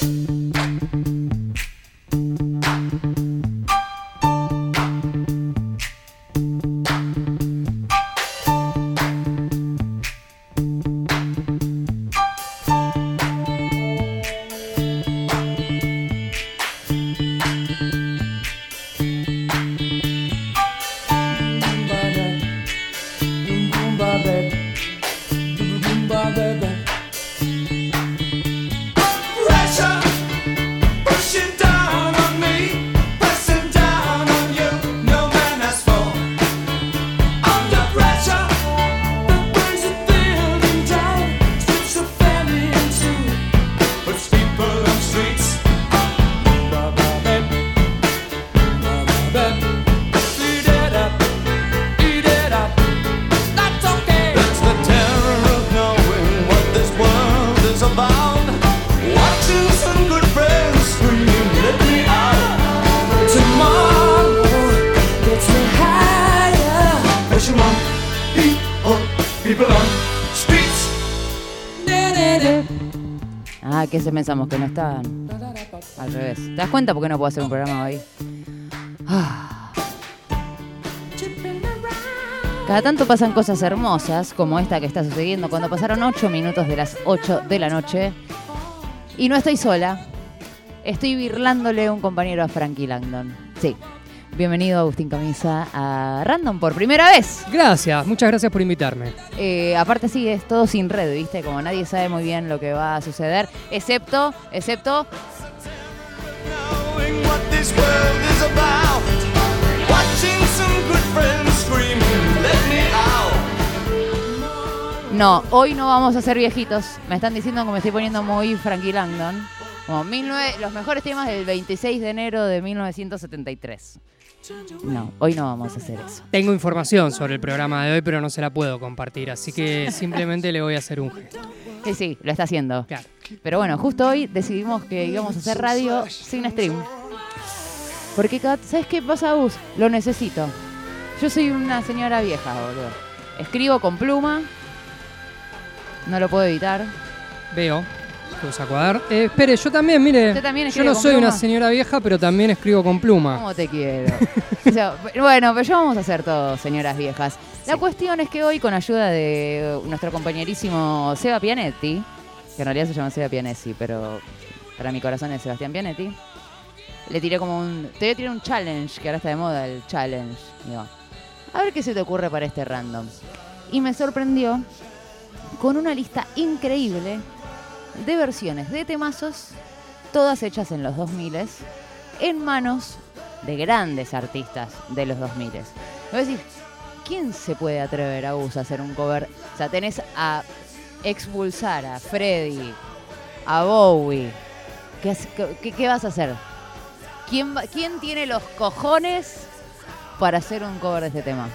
Pressure pensamos? Que no estaban. Al revés. ¿Te das cuenta por qué no puedo hacer un programa hoy? Ah. Cada tanto pasan cosas hermosas, como esta que está sucediendo cuando pasaron 8 minutos de las 8 de la noche. Y no estoy sola. Estoy birlándole un compañero a Frankie Langdon. Sí. Bienvenido, Agustín Camisa, a Random por primera vez. Gracias, muchas gracias por invitarme. Eh, aparte sí, es todo sin red, ¿viste? Como nadie sabe muy bien lo que va a suceder, excepto, excepto. No, hoy no vamos a ser viejitos. Me están diciendo que me estoy poniendo muy Frankie Langdon. Como 19 los mejores temas del 26 de enero de 1973. No, hoy no vamos a hacer eso. Tengo información sobre el programa de hoy, pero no se la puedo compartir, así que simplemente le voy a hacer un gesto. Sí, sí, lo está haciendo. Claro. Pero bueno, justo hoy decidimos que íbamos a hacer radio sin stream. Porque, ¿sabes qué pasa, Gus? Lo necesito. Yo soy una señora vieja, boludo. Escribo con pluma. No lo puedo evitar. Veo. Usa cuadar. Eh, espere, yo también, mire. ¿Usted también yo no soy una señora vieja, pero también escribo con pluma. ¿Cómo te quiero? O sea, bueno, pero ya vamos a hacer todo, señoras viejas. La cuestión es que hoy, con ayuda de nuestro compañerísimo Seba Pianetti, que en realidad se llama Seba Pianesi, pero para mi corazón es Sebastián Pianetti, le tiré como un. Te voy a tirar un challenge, que ahora está de moda el challenge. Digo, a ver qué se te ocurre para este random. Y me sorprendió con una lista increíble de versiones de temazos, todas hechas en los 2000 en manos de grandes artistas de los 2000. Me voy a decir, ¿quién se puede atrever a a hacer un cover? O sea, tenés a expulsar a Freddy, a Bowie. ¿Qué, qué- vas a hacer? ¿Quién, ¿Quién tiene los cojones para hacer un cover de este tema?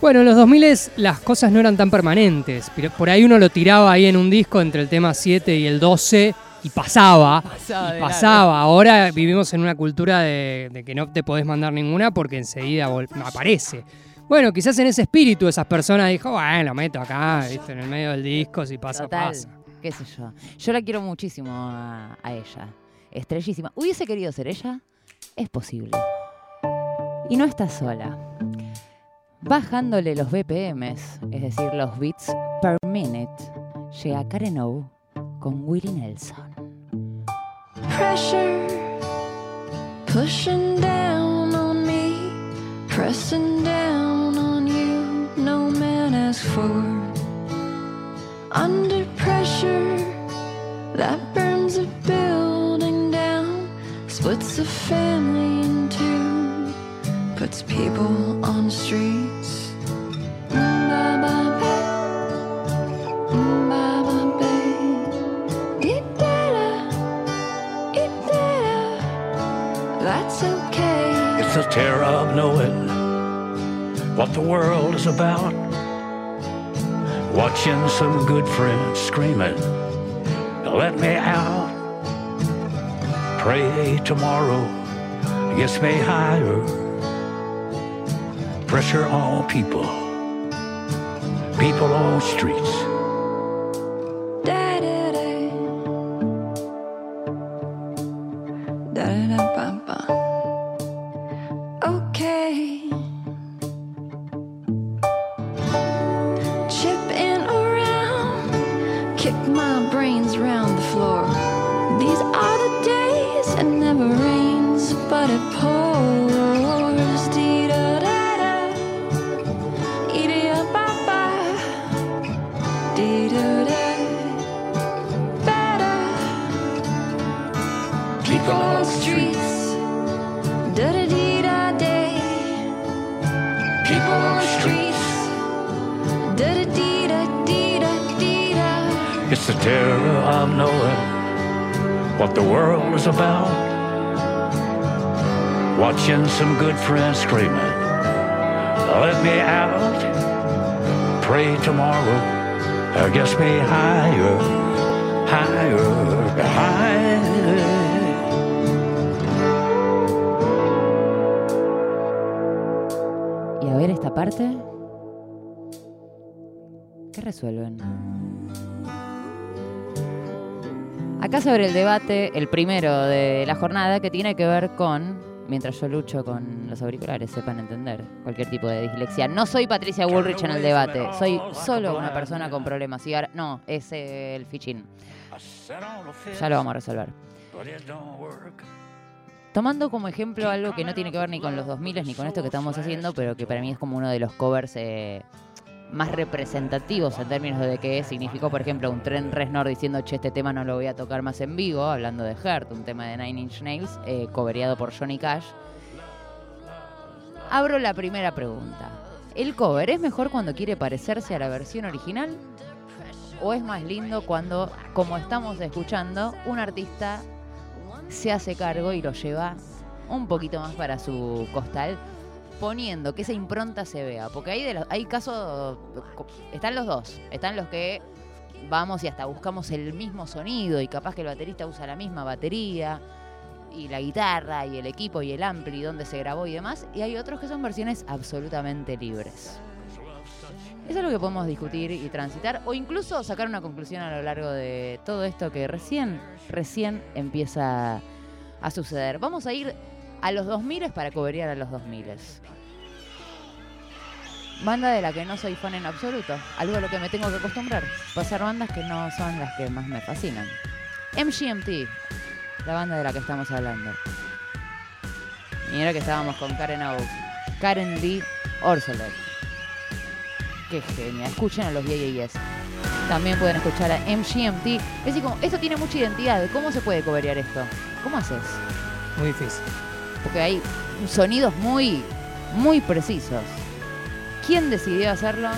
Bueno, en los 2000 las cosas no eran tan permanentes. pero Por ahí uno lo tiraba ahí en un disco entre el tema 7 y el 12 y pasaba. Pasaba y pasaba. Ahora vivimos en una cultura de, de que no te podés mandar ninguna porque enseguida aparece. Bueno, quizás en ese espíritu esas personas dijo, bueno, lo meto acá, ¿viste? en el medio del disco, si pasa, Total, pasa. qué sé yo. Yo la quiero muchísimo a, a ella. Estrellísima. ¿Hubiese querido ser ella? Es posible. Y no está sola. Bajándole los BPMs, es decir, los beats per minute, llega Karen O con Willie Nelson. pressure pushing down on me, pressing down on you. No man asked for. Under pressure that burns a building down, splits a family puts people on streets. Ba-ba-ba. It-da-da. That's okay. It's the terror of knowing what the world is about. Watching some good friends screaming, let me out. Pray tomorrow gets me higher. Pressure all people, people all streets. On the streets, da da dee da day. People on the streets, da da dee da dee da dee da. It's the terror of knowing what the world is about. Watching some good friends screaming, let me out. Pray tomorrow, uh, gets me higher, higher, higher. Esta parte. ¿Qué resuelven? Acá sobre el debate, el primero de la jornada, que tiene que ver con, mientras yo lucho con los auriculares, sepan entender cualquier tipo de dislexia. No soy Patricia Woolrich en el debate, soy solo una persona con problemas. Y ahora, no, es el fichín. Ya lo vamos a resolver. Tomando como ejemplo algo que no tiene que ver ni con los 2000 ni con esto que estamos haciendo, pero que para mí es como uno de los covers eh, más representativos en términos de qué significó, por ejemplo, un Trent Reznor diciendo, che, este tema no lo voy a tocar más en vivo, hablando de Hurt, un tema de Nine Inch Nails, eh, covereado por Johnny Cash. Abro la primera pregunta. ¿El cover es mejor cuando quiere parecerse a la versión original? ¿O es más lindo cuando, como estamos escuchando, un artista se hace cargo y lo lleva un poquito más para su costal, poniendo que esa impronta se vea. Porque hay, hay casos, están los dos, están los que vamos y hasta buscamos el mismo sonido y capaz que el baterista usa la misma batería y la guitarra y el equipo y el ampli donde se grabó y demás, y hay otros que son versiones absolutamente libres. Es lo que podemos discutir y transitar, o incluso sacar una conclusión a lo largo de todo esto que recién, recién empieza a suceder. Vamos a ir a los 2000 para coberear a los 2000. Banda de la que no soy fan en absoluto, algo a lo que me tengo que acostumbrar, pasar bandas que no son las que más me fascinan. MGMT, la banda de la que estamos hablando. Y era que estábamos con Karen O. Karen Lee Orsolek. Qué genia. Escuchen a los Yes. También pueden escuchar a MGMT. Es decir, como, esto tiene mucha identidad. ¿Cómo se puede coberear esto? ¿Cómo haces? Muy difícil. Porque hay sonidos muy, muy precisos. ¿Quién decidió hacerlo?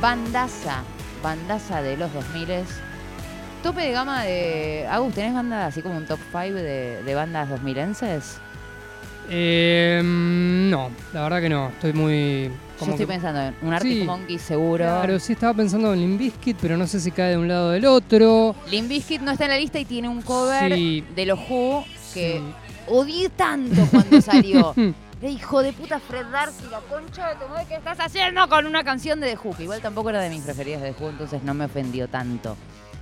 Bandaza. Bandaza de los 2000 Tope de gama de. Agus, ¿tenés banda así como un top 5 de, de bandas 2000enses? Eh, no, la verdad que no. Estoy muy. Yo estoy que- pensando en un Arctic Sí. Monkey seguro. Claro, sí estaba pensando en Limp Bizkit, pero no sé si cae de un lado o del otro. Limp Bizkit no está en la lista y tiene un cover Sí. de los Who que odié tanto cuando salió. Le hijo de puta Fred Darcy, la concha de tu madre, ¿qué estás haciendo con una canción de The Who? Que igual tampoco era de mis preferidas de The Who, entonces no me ofendió tanto.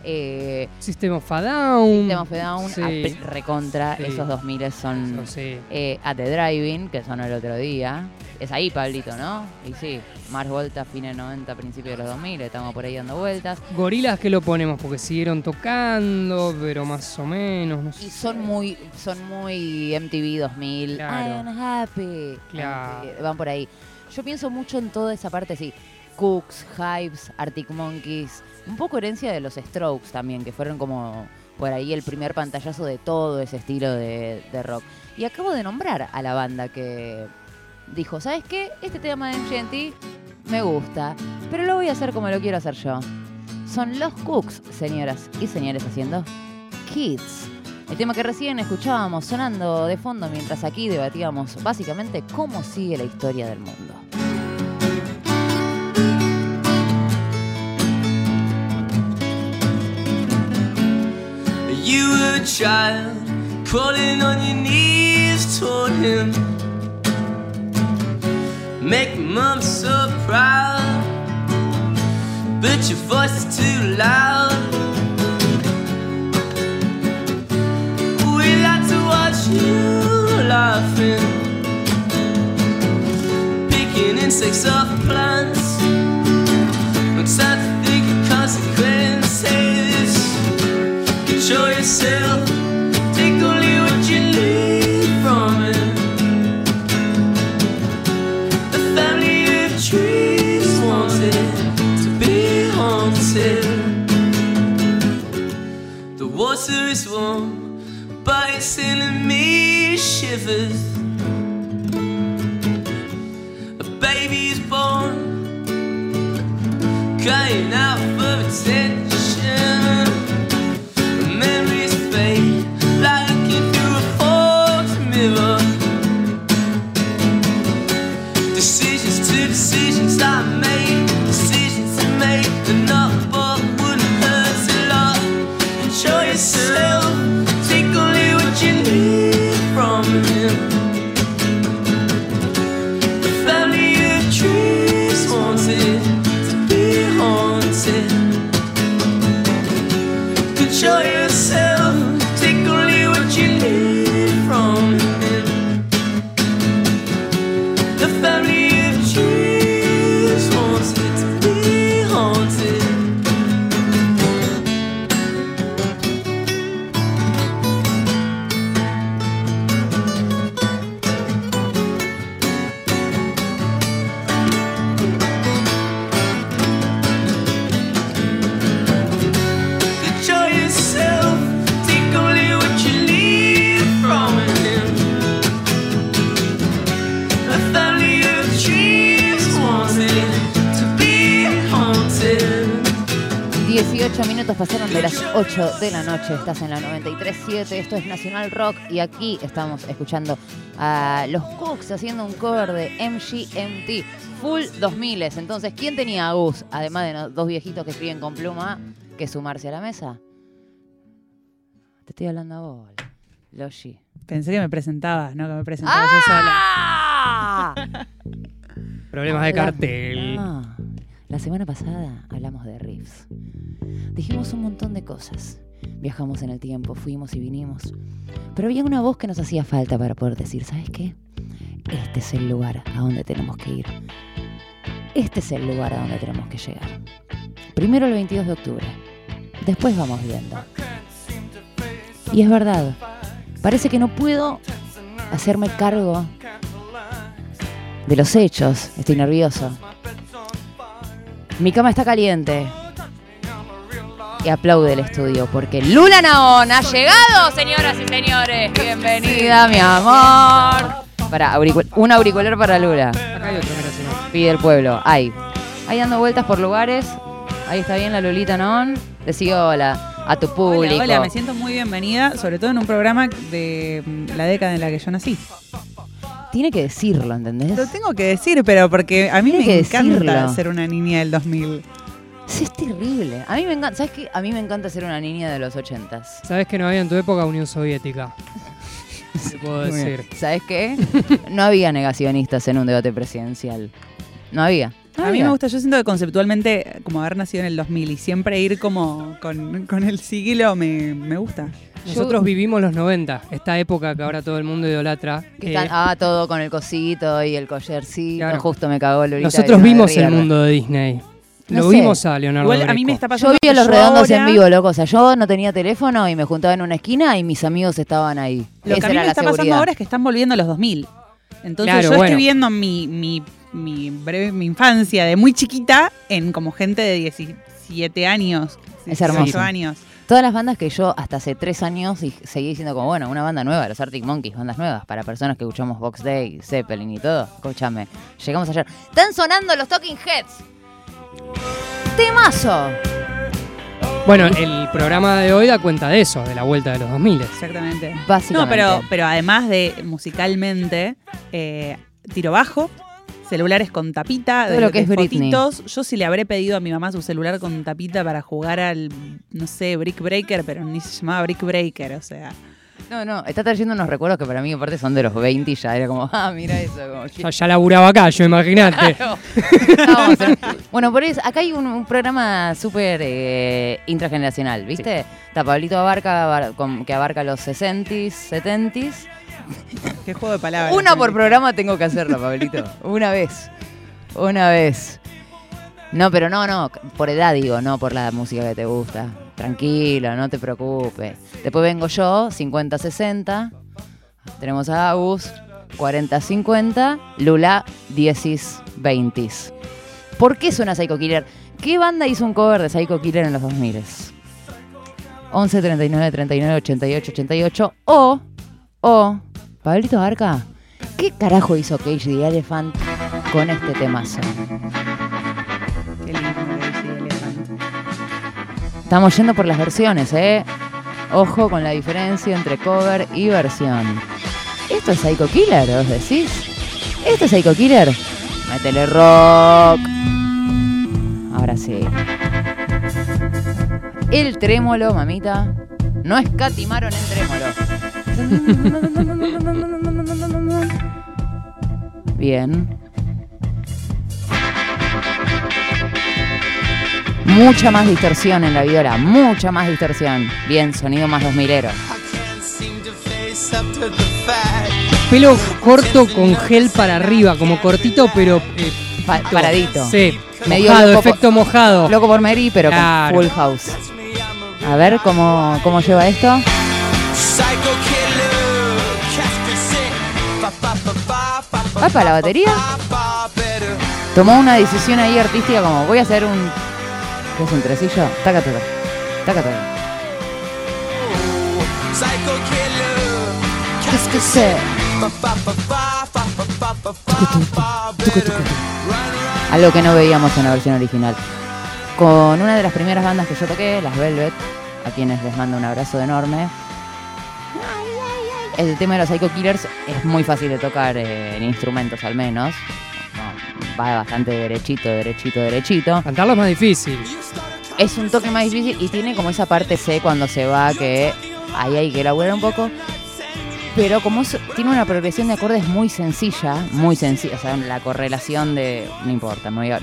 Eh, System of a Down. System of a Down, Sí. a pe- recontra, Sí. esos 2000 son sí. eh, At the Driving, que sonó el otro día. Es ahí, Pablito, ¿no? Y sí, Mars Volta, fines 90, principios de los 2000, estamos por ahí dando vueltas. Gorilas que lo ponemos porque siguieron tocando, pero más o menos, no sé. Y son muy, son muy MTV 2000. Claro. I am happy. Claro. Eh, Van por ahí. Yo pienso mucho en toda esa parte, sí. Cooks, Hives, Arctic Monkeys. Un poco herencia de los Strokes también, que fueron como por ahí el primer pantallazo de todo ese estilo de, de rock. Y acabo de nombrar a la banda que dijo, ¿sabes qué? Este tema de MGMT me gusta, pero lo voy a hacer como lo quiero hacer yo. Son los Cooks, señoras y señores, haciendo Kids. El tema que recién escuchábamos sonando de fondo mientras aquí debatíamos básicamente cómo sigue la historia del mundo. On. make mom so proud. But your voice is too loud. We like to watch you laughing, picking insects off plants. I'm trying to think of consequences. Control yourself. Water is warm, but it's sending me shivers. A baby's born, crying out for attention. myself. De la noche. Estás en la 93.7. Esto es Nacional Rock. Y aquí estamos escuchando a los Cooks haciendo un cover de MGMT. Full 2000. Entonces, ¿quién tenía a Gus? Además de los dos viejitos que escriben con pluma, que sumarse a la mesa. Te estoy hablando a vos, Loshi. Pensé que me presentabas, no que me presentaba yo sola. ¡Ah! Problemas de cartel. Ah, la semana pasada hablamos de riffs. Dijimos un montón de cosas. Viajamos en el tiempo, fuimos y vinimos. Pero había una voz que nos hacía falta para poder decir, ¿sabes qué? Este es el lugar a donde tenemos que ir. Este es el lugar a donde tenemos que llegar. Primero el 22 de octubre. Después vamos viendo. Y es verdad. Parece que no puedo hacerme cargo de los hechos. Estoy nervioso. Mi cama está caliente. Y aplaude el estudio porque Lula Naón ha llegado, señoras y señores. Bienvenida, mi amor. Para un auricular para Lula. Acá hay otro. Pide el pueblo. Ahí. Ahí dando vueltas por lugares. Ahí está bien la Lulita Naón. Decí hola a tu público. Hola, hola, me siento muy bienvenida, sobre todo en un programa de mm, la década en la que yo nací. Tiene que decirlo, ¿entendés? Lo tengo que decir, pero porque a mí Tiene me encanta decirlo. ser una niña del 2000. Sí, es terrible. A mí me encanta. ¿Sabes qué? A mí me encanta ser una niña de los ochentas. Sabes que no había en tu época Unión Soviética. Te puedo decir. ¿Sabes qué? No había negacionistas en un debate presidencial. No había. No A mí había. me gusta, yo siento que conceptualmente, como haber nacido en el 2000 y siempre ir como con, con el siglo, me, me gusta. Nosotros vivimos los 90, esta época que ahora todo el mundo idolatra. Que Eh, están, ah, todo con el cosito y el collarcito. Claro. Justo me cagó Lolita. nosotros vimos el mundo de Disney. No Lo sé. vimos a Leonardo Igual a mí me está pasando Yo vi a los redondos en vivo, loco. O sea, yo no tenía teléfono y me juntaba en una esquina y mis amigos estaban ahí. Lo que a mí me está pasando ahora es que están volviendo los 2000. Entonces Claro, yo bueno. estoy viendo mi, mi, mi breve mi infancia de muy chiquita en como gente de 17 años, Es 18 hermoso. años. Todas las bandas que yo hasta hace tres años y seguí diciendo como, bueno, una banda nueva, los Arctic Monkeys, bandas nuevas, para personas que escuchamos Box Day, Zeppelin y todo. Escúchame, llegamos ayer. Están sonando los Talking Heads. ¡Temazo! Bueno, el programa de hoy da cuenta de eso, de la vuelta de los 2000. Exactamente. Básicamente. No, pero, pero además de musicalmente, eh, tiro bajo, celulares con tapita, Todo de, lo que de es Britney. fotitos. Yo sí le habré pedido a mi mamá su celular con tapita para jugar al, no sé, Brick Breaker, pero ni se llamaba Brick Breaker, o sea. No, no, está trayendo unos recuerdos que para mí aparte son de los 20 y ya era como, ah, mira eso. Como, Ya, ya laburaba acá, yo imagínate. Claro. Bueno, por eso, acá hay un, un programa súper eh, intrageneracional, ¿viste? Está Pablito Abarca, que abarca los 60s, 70s. Qué juego de palabras. Una por programa tengo que hacerla, Pablito. Una vez. una vez. No, pero no, no, por edad digo, no por la música que te gusta. Tranquilo, no te preocupes. Después vengo yo, 50-60. Tenemos a Agus, 40-50. Lula, 10-20. ¿Por qué suena Psycho Killer? ¿Qué banda hizo un cover de Psycho Killer en los 2000? 11 39 39 88 88 o o Pablito Arca ¿qué carajo hizo Cage the Elephant con este temazo? Qué lindo Crazy Elephant. Estamos yendo por las versiones, ¿eh? Ojo con la diferencia entre cover y versión. ¿Esto es Psycho Killer, os decís? ¿Esto es Psycho Killer? Métele rock. Ahora sí. El trémolo, mamita. No escatimaron el trémolo. Bien. Mucha más distorsión en la viola, mucha más distorsión. Bien, sonido más 2000ero. Pelo corto con gel para arriba, como cortito, pero. eh, Pa- paradito. sí, Medio mojado, loco efecto mojado. Loco por Mary, pero Claro. con full house. A ver cómo, cómo lleva esto. Va para la batería. Tomó una decisión ahí artística como voy a hacer un. ¿Qué es un tresillo? Taca. Qu'est-ce que c'est? Algo que no veíamos en la versión original. Con una de las primeras bandas que yo toqué, las Velvet, a quienes les mando un abrazo enorme. El tema de los Psycho Killers es muy fácil de tocar eh, en instrumentos al menos. No, va bastante derechito, derechito, derechito. Cantarlo es más difícil. Es un toque más difícil y tiene como esa parte C cuando se va que ahí hay que elaborar un poco. Pero como es- tiene una progresión de acordes muy sencilla, muy sencilla, o sea, la correlación de... No importa, me voy a-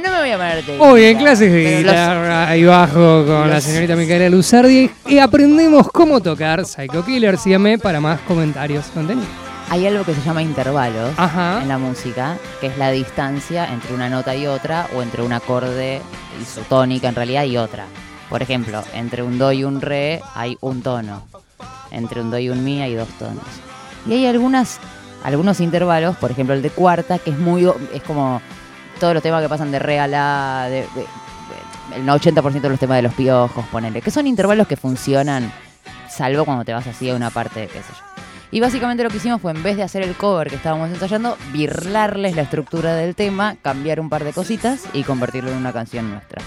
no me voy a poner Hoy en clases de los- guitarra y bajo con la los- señorita Micaela Luzardi y aprendemos cómo tocar Psycho Killer. Síganme para más comentarios contenido. Hay algo que se llama intervalos Ajá. en la música, que es la distancia entre una nota y otra, o entre un acorde isotónica en realidad y otra. Por ejemplo, entre un do y un re hay un tono. Entre un do y un mi hay dos tonos. Y hay algunas, algunos intervalos, por ejemplo el de cuarta, que es muy es como todos los temas que pasan de re a la, de- el 80% de los temas de los piojos, ponele, que son intervalos que funcionan, salvo cuando te vas así a una parte, qué sé yo. Y básicamente lo que hicimos fue, en vez de hacer el cover que estábamos ensayando, birlarles la estructura del tema, cambiar un par de cositas y convertirlo en una canción nuestra.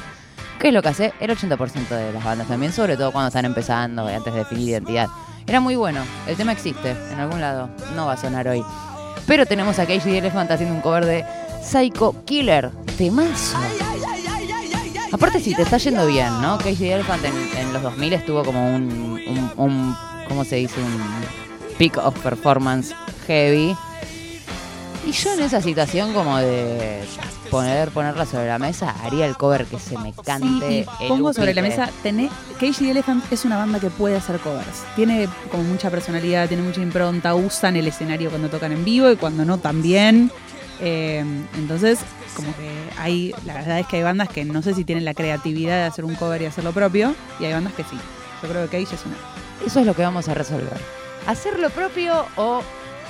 ¿Qué es lo que hace el 80% de las bandas también, sobre todo cuando están empezando, antes de definir identidad. Era muy bueno, el tema existe en algún lado, no va a sonar hoy. Pero tenemos a Casey Elephant haciendo un cover de Psycho Killer, temazo. Aparte, si te está yendo bien, ¿no? Casey Elephant en, en los 2000 estuvo como un, un, un- ¿cómo se dice? Un peak of performance heavy. Y yo en esa situación como de poner, ponerla sobre la mesa, haría el cover que se me Sí, cante. el pongo sobre la mesa, tenés, Cage the Elephant es una banda que puede hacer covers. Tiene como mucha personalidad, tiene mucha impronta, usan el escenario cuando tocan en vivo y cuando no también. Eh, entonces, como que hay, la verdad es que hay bandas que no sé si tienen la creatividad de hacer un cover y hacer lo propio, y hay bandas que sí. Yo creo que Cage es una. Eso es lo que vamos a resolver. Hacer lo propio o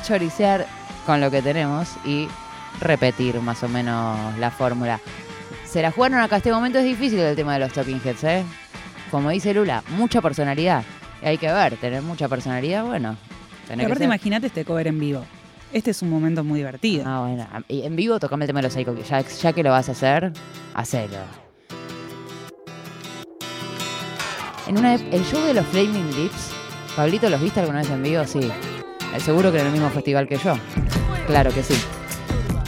choricear con lo que tenemos y repetir más o menos la fórmula. Se la jugaron acá. Este momento es difícil el tema de los Talking Heads, ¿eh? Como dice Lula, mucha personalidad. Y hay que ver, tener mucha personalidad, bueno. Aparte, imagínate este cover en vivo. Este es un momento muy divertido. Ah, bueno. En vivo tocame el tema de los Psycho. Ya, que lo vas a hacer, hacelo. En una, el show de los Flaming Lips, Pablito, ¿los viste alguna vez en vivo? Sí. Eh, Seguro que en el mismo festival que yo. Claro que sí.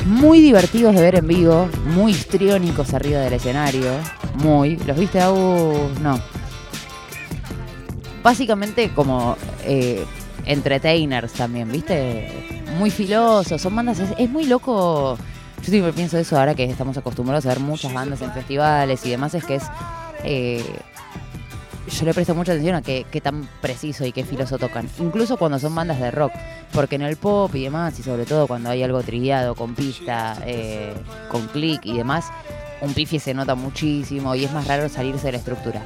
Muy divertidos de ver en vivo, muy histriónicos arriba del escenario. Muy. ¿Los viste, Abu? No. Básicamente como eh, entertainers también, ¿viste? Muy filosos, son bandas, es, es muy loco. Yo siempre pienso eso ahora que estamos acostumbrados a ver muchas bandas en festivales y demás, es que es... eh, yo le presto mucha atención a qué, tan preciso y qué filoso tocan. Incluso cuando son bandas de rock. Porque en el pop y demás, y sobre todo cuando hay algo trillado, con pista, eh, con click y demás, un pifie se nota muchísimo y es más raro salirse de la estructura.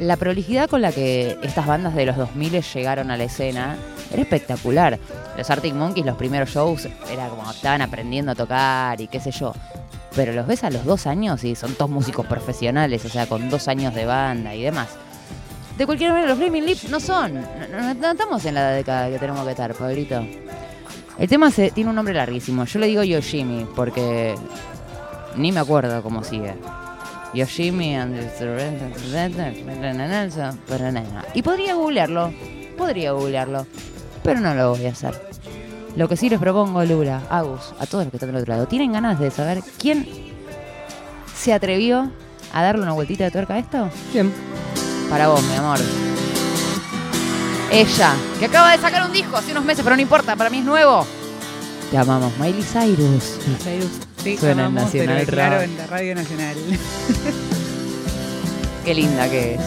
La prolijidad con la que estas bandas de los 2000 llegaron a la escena era espectacular. Los Arctic Monkeys, los primeros shows, era como estaban aprendiendo a tocar y qué sé yo. Pero los ves a los dos años y son todos músicos profesionales, o sea, con dos años de banda y demás. De cualquier manera, los Flaming Lips no son. No, estamos en la década que tenemos que estar, Pablito. El tema tiene un nombre larguísimo. Yo le digo Yoshimi porque ni me acuerdo cómo sigue. Yoshimi and the- Y podría googlearlo. Podría googlearlo. Pero no lo voy a hacer. Lo que sí les propongo, Lula, Agus, a todos los que están del otro lado, ¿tienen ganas de saber quién se atrevió a darle una vueltita de tuerca a esto? Bien. Para vos, mi amor. Ella, que acaba de sacar un disco hace unos meses, pero no importa, para mí es nuevo. Te amamos, Miley Cyrus. Sí, Suena en Nacional claro, en la Radio Nacional. Qué linda que es.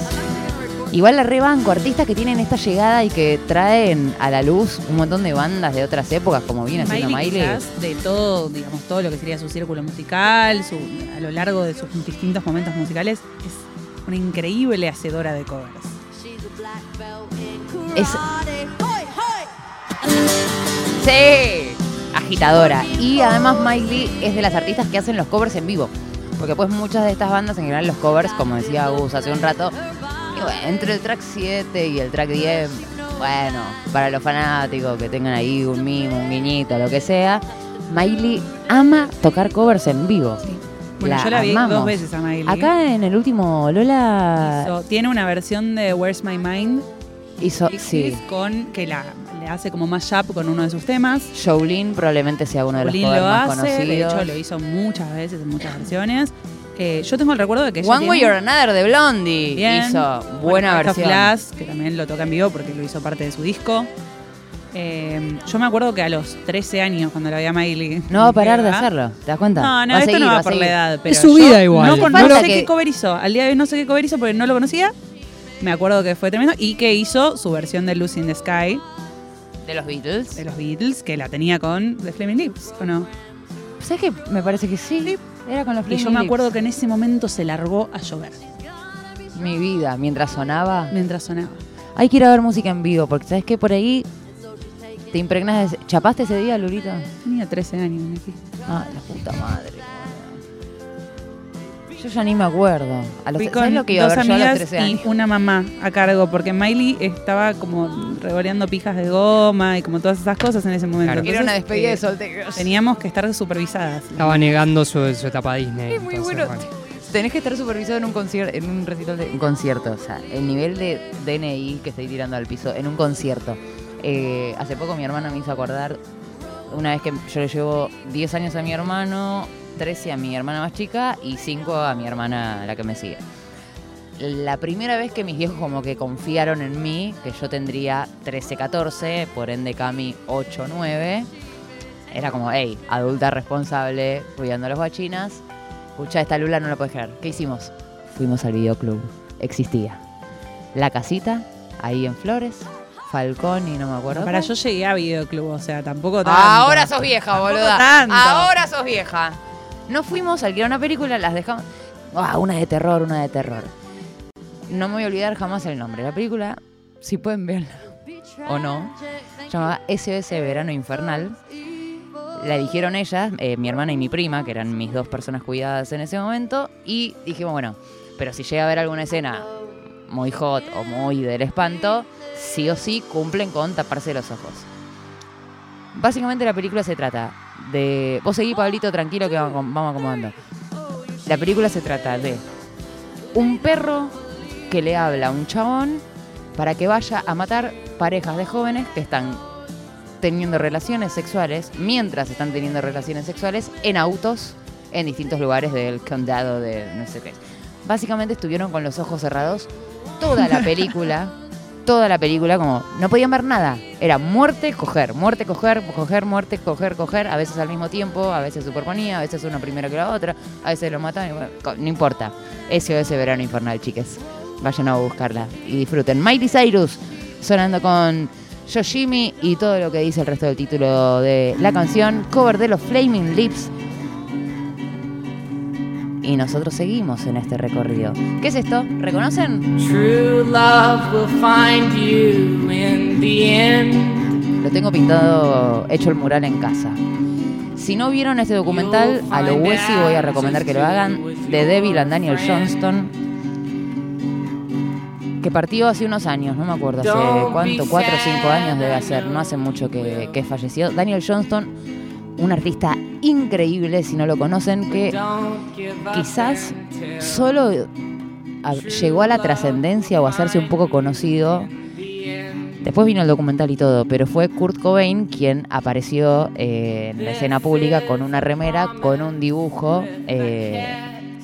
Igual la rebanco, artistas que tienen esta llegada y que traen a la luz un montón de bandas de otras épocas, como viene haciendo Miley Miley. quizás de todo, digamos, todo lo que sería su círculo musical, su, a lo largo de sus distintos momentos musicales, es una increíble hacedora de covers. Es. Sí, agitadora. Y además Miley es de las artistas que hacen los covers en vivo. Porque pues muchas de estas bandas, en general los covers, como decía Gus hace un rato, entre el track 7 y el track 10, bueno, para los fanáticos que tengan ahí un mimo, un guiñito, lo que sea, Miley ama tocar covers en vivo. Bueno, La yo la vi amamos. dos veces a Miley. Acá en el último Lola Hizo- tiene una versión de Where's My Mind hizo, sí, con que la hace como mashup con uno de sus temas. Jolene probablemente sea uno de los lo más hace, conocidos. de hecho lo hizo muchas veces en muchas versiones. Eh, yo tengo el recuerdo de que One Way or Another de Blondie Bien. hizo Bueno, buena of versión. Glass, que también lo toca en vivo porque lo hizo parte de su disco. Eh, yo me acuerdo que a los 13 años, cuando la vi a Miley. No va a parar de hacerlo, ¿te das cuenta? No, no, Va esto seguir, no va, por la edad. Pero su vida igual. No, sé que- qué cover hizo. Al día de hoy no sé qué cover hizo porque no lo conocía. Me acuerdo que fue tremendo. Y que hizo su versión de Lucy in the Sky De los Beatles. de los Beatles, que la tenía con The Flaming Lips, ¿o no? ¿Sabes qué? Me parece que sí. Era con los Y Flaming yo me Lips. acuerdo que en ese momento se largó a llover Mi vida, mientras sonaba. mientras sonaba. Hay que ir a ver música en vivo, porque ¿sabes qué? Por ahí te impregnas de... ¿Chapaste ese día, Lurita? Tenía 13 años. Nicky. Ah, la puta madre. Yo ya ni me acuerdo. A los, Fui ¿Sabes con lo que iba a dos ver yo a los amigas 13 y una mamá a cargo, porque Miley estaba como revoleando pijas de goma y como todas esas cosas en ese momento. Claro. Era una Entonces, despedida eh, de solteros. Teníamos que estar supervisadas. Estaba negando su, su etapa Disney. Es muy entonces, bueno. Tenés que estar supervisado en un concierto, en un recital de un concierto, o sea, el nivel de DNI que estoy tirando al piso en un concierto. Eh, hace poco mi hermana me hizo acordar una vez que yo le llevo 10 años a mi hermano, 13 a mi hermana más chica y 5 a mi hermana la que me sigue. La primera vez que mis viejos como que confiaron en mí, que yo tendría 13, 14, por ende Cami 8, 9, era como, hey, adulta responsable, cuidando a los guachinas. Escucha, esta Lula no la puedes creer. ¿Qué hicimos? Fuimos al videoclub. Existía. La casita, ahí en Flores, Falcón y no me acuerdo. Para cuál. yo llegué a videoclub, o sea, tampoco tanto. Ahora sos vieja, boluda. Ahora sos vieja. No fuimos a alquilar una película, las dejamos. Ah, una de terror, una de terror. No me voy a olvidar jamás el nombre. La película, si pueden verla o no, llamaba SOS Verano Infernal. La eligieron ellas, eh, mi hermana y mi prima, que eran mis dos personas cuidadas en ese momento. Y dijimos, bueno, pero si llega a haber alguna escena muy hot o muy del espanto, sí o sí cumplen con taparse los ojos. Básicamente la película se trata de... Vos seguí, Pablito, tranquilo que vamos, vamos acomodando. La película se trata de un perro que le habla a un chabón para que vaya a matar parejas de jóvenes que están teniendo relaciones sexuales, mientras están teniendo relaciones sexuales, en autos en distintos lugares del condado de no sé qué. Básicamente estuvieron con los ojos cerrados toda la película, toda la película, como no podían ver nada. Era muerte, coger, muerte, coger, coger, muerte, coger, coger, a veces al mismo tiempo, a veces superponía, a veces una primero que la otra, a veces lo co- no importa. SOS Verano Infernal, chiques. Vayan a buscarla y disfruten. Miley Cyrus sonando con Yoshimi y todo lo que dice el resto del título de la canción. Cover de los Flaming Lips. Y nosotros seguimos en este recorrido. ¿Qué es esto? ¿Reconocen? True love will find you in the end. Lo tengo pintado, hecho el mural en casa. Si no vieron este documental, a lo Wesi voy a recomendar que lo hagan, de Devil and Daniel Johnston, que partió hace unos años, no me acuerdo hace cuánto, cuatro o cinco años debe hacer, no hace mucho que, que falleció. Daniel Johnston, un artista increíble, si no lo conocen, que quizás solo a- llegó a la trascendencia o a hacerse un poco conocido. Después vino el documental y todo, pero fue Kurt Cobain quien apareció eh, en la escena pública con una remera, con un dibujo eh,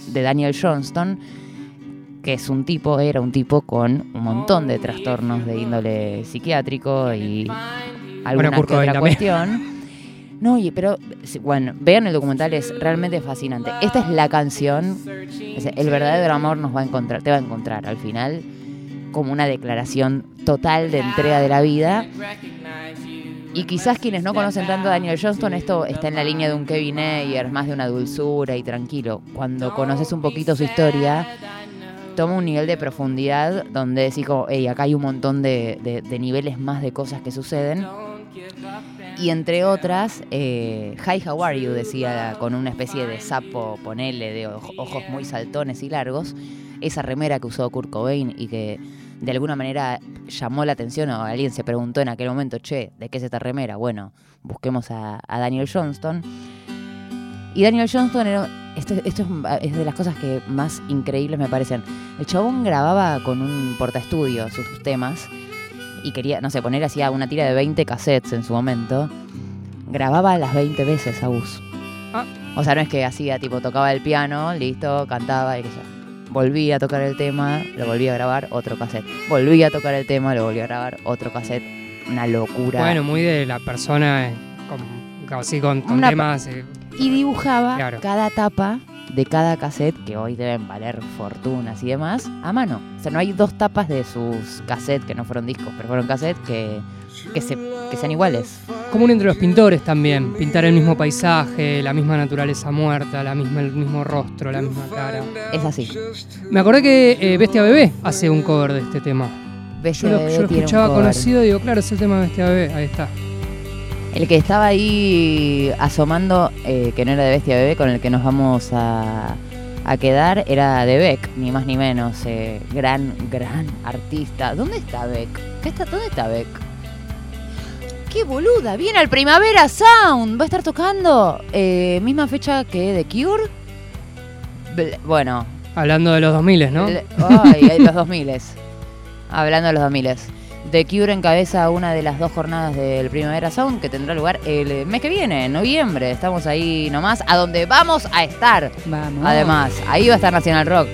de Daniel Johnston, que es un tipo, era un tipo con un montón de trastornos de índole psiquiátrico y alguna Kurt que Cobain otra también. cuestión. No, oye, pero bueno, vean el documental, es realmente fascinante. Esta es la canción, el verdadero amor nos va a encontrar, te va a encontrar al final como una declaración total de entrega de la vida. Y quizás quienes no conocen tanto a Daniel Johnston, esto está en la línea de un Kevin Ayers, más de una dulzura y tranquilo. Cuando conoces un poquito su historia, toma un nivel de profundidad donde decís hey, acá hay un montón de niveles más de cosas que suceden. Y entre otras, eh, Hi, how are you, decía con una especie de sapo, ponele, de oj- ojos muy saltones y largos, esa remera que usó Kurt Cobain y que de alguna manera llamó la atención o alguien se preguntó en aquel momento, che, ¿de qué es esta remera? Bueno, busquemos a, Daniel Johnston. Y Daniel Johnston, era, esto, esto es, es de las cosas que más increíbles me parecen. El chabón grababa con un portaestudio sus temas y quería, no sé, poner hacía una tira de 20 cassettes en su momento. Grababa las 20 veces a bus. Ah. O sea, no es que hacía, tipo, tocaba el piano, listo, cantaba y que ya. Volvía a tocar el tema, lo volvía a grabar, otro cassette. Volvía a tocar el tema, lo volvía a grabar, otro cassette. Una locura. Bueno, muy de la persona, eh, con, así con, temas. eh, y dibujaba Claro. cada tapa de cada cassette, que hoy deben valer fortunas y demás, a mano. O sea, no hay dos tapas de sus cassettes, que no fueron discos, pero fueron cassettes, que, que, se, que sean iguales. común entre los pintores también. Pintar el mismo paisaje, la misma naturaleza muerta, la misma, el mismo rostro, la misma cara. Es así. Me acordé que eh, Bestia Bebé hace un cover de este tema. Yo Bestia lo, Bebé yo lo tiene un escuchaba conocido y digo, claro, es el tema de Bestia Bebé. Ahí está. El que estaba ahí asomando, eh, que no era de Bestia Bebé, con el que nos vamos a, a quedar, era de Beck, ni más ni menos. eh, gran, gran artista. ¿Dónde está Beck? ¿Qué está, ¿Dónde está Beck? ¡Qué boluda! Viene al Primavera Sound. Va a estar tocando eh, misma fecha que The Cure. Bueno, Hablando de los 2000, ¿no? ay, los 2000 Hablando de los 2000 The Cure encabeza una de las dos jornadas del Primavera Sound que tendrá lugar el mes que viene, en noviembre. Estamos ahí nomás, a donde vamos a estar. Vamos. Además, ahí va a estar Nacional Rock.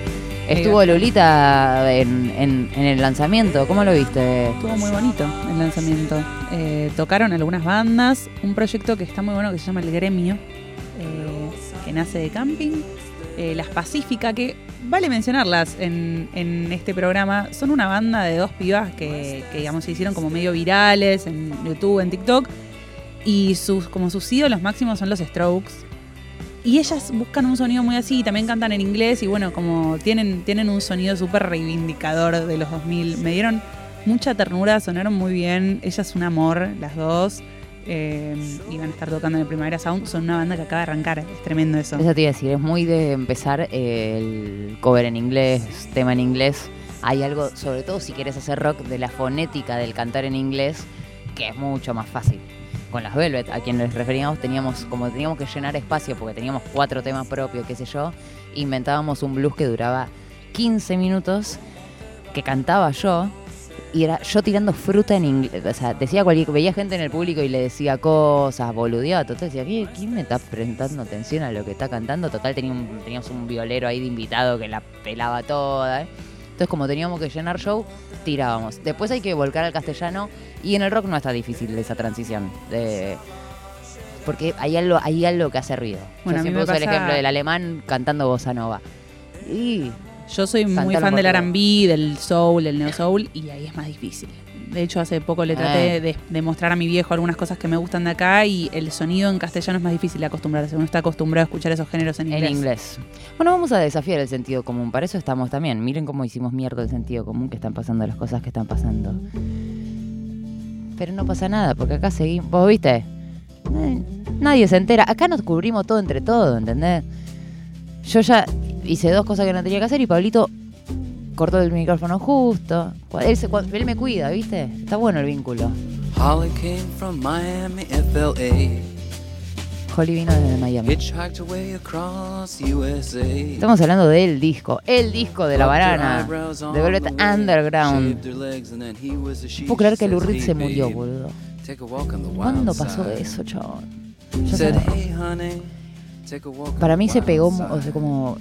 Estuvo Lolita en, en- en el lanzamiento. ¿Cómo lo viste? Estuvo muy bonito el lanzamiento. Eh, tocaron algunas bandas, un proyecto que está muy bueno que se llama El Gremio, eh, que nace de camping. Eh, Las Pacífica, que vale mencionarlas en, este programa, son una banda de dos pibas que, que, digamos se hicieron como medio virales en YouTube, en TikTok. Y sus, como sus ídolos máximos son los Strokes. Y ellas buscan un sonido muy así, y también cantan en inglés y bueno, como tienen, tienen un sonido súper reivindicador de los 2000. Me dieron mucha ternura, sonaron muy bien. Ella es un amor, las dos. Eh, van a estar tocando en el Primavera Sound. Son una banda que acaba de arrancar, es tremendo eso. Eso te iba a decir, es muy de empezar el cover en inglés, tema en inglés. Hay algo, sobre todo si quieres hacer rock, de la fonética del cantar en inglés, que es mucho más fácil. Con las Velvet, a quien les referíamos, teníamos, como teníamos que llenar espacio porque teníamos cuatro temas propios, qué sé yo, inventábamos un blues que duraba 15 minutos, que cantaba yo, y era yo tirando fruta en inglés. O sea, decía cualquier, veía gente en el público y le decía cosas, boludeaba. Total, decía, ¿quién, quién me está prestando atención a lo que está cantando? Total, tenía un- teníamos un violero ahí de invitado que la pelaba toda. ¿eh? Entonces, como teníamos que llenar show, tirábamos. Después hay que volcar al castellano y en el rock no está difícil esa transición. de- porque hay algo, hay algo que hace ruido. Bueno, Yo siempre uso el ejemplo del alemán cantando bossa nova. Y Yo soy muy fan del. R&B, del soul, del neo soul y ahí es más difícil. De hecho, hace poco le traté Eh. de, de mostrar a mi viejo algunas cosas que me gustan de acá y el sonido en castellano es más difícil de acostumbrarse. Uno está acostumbrado a escuchar esos géneros en inglés. En inglés. Bueno, vamos a desafiar el sentido común. Para eso estamos también. Miren cómo hicimos mierda el sentido común que están pasando las cosas que están pasando. Pero no pasa nada, porque acá seguimos. ¿Vos viste? Eh, Nadie se entera. Acá nos cubrimos todo entre todo, ¿entendés? Yo ya hice dos cosas que no tenía que hacer y Pablito cortó el micrófono justo. Él, se- cu- él me cuida, ¿viste? Está bueno el vínculo. Holly came from Miami, FLA. Holly vino desde Miami. Estamos hablando del disco. El disco de la banana. De Velvet Underground. Puedo creer que Lou Reed se murió, boludo. ¿Cuándo pasó eso, chabón? Para mí se pegó, side." o sea, como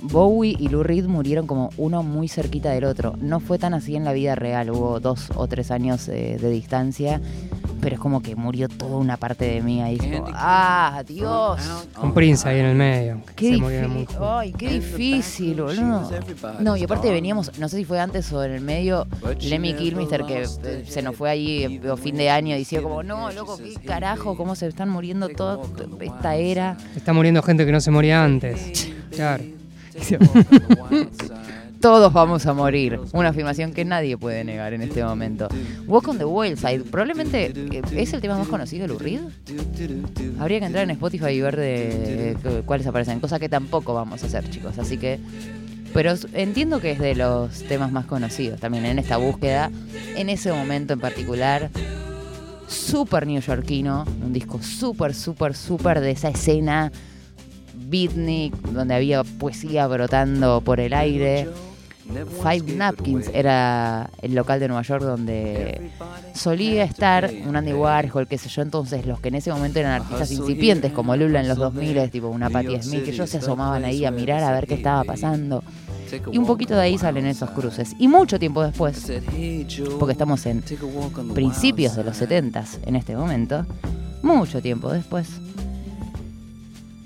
Bowie y Lou Reed murieron como uno muy cerquita del otro. No fue tan así en la vida real, hubo dos o tres años eh, de distancia, pero es como que murió toda una parte de mí ahí. como, ¡Ah, Dios! Con Prince ahí en el medio. Qué difícil, ay, qué difícil, boludo. No, y aparte veníamos, no sé si fue antes o en el medio, Lemmy Kilmister que se nos fue ahí eh, fin de año diciendo como, no, loco, qué carajo, cómo se están muriendo toda esta era. Está muriendo gente que no se moría antes. Claro. Todos vamos a morir. Una afirmación que nadie puede negar en este momento. Walk on the Wild Side. Probablemente eh, es el tema más conocido de Lou. Habría que entrar en Spotify y ver eh, cuáles aparecen. Cosa que tampoco vamos a hacer, chicos. Así que. Pero entiendo que es de los temas más conocidos también en esta búsqueda. En ese momento en particular. Súper neoyorquino. Un disco súper, súper, súper de esa escena beatnik, donde había poesía brotando por el aire. Five Napkins era el local de Nueva York donde solía estar un Andy Warhol, qué sé yo, entonces los que en ese momento eran artistas incipientes como Lula en los 2000, tipo una Patti Smith, que ellos se asomaban ahí a mirar a ver qué estaba pasando. Y un poquito de ahí salen esos cruces. Y mucho tiempo después, porque estamos en principios de los 70 en este momento, mucho tiempo después,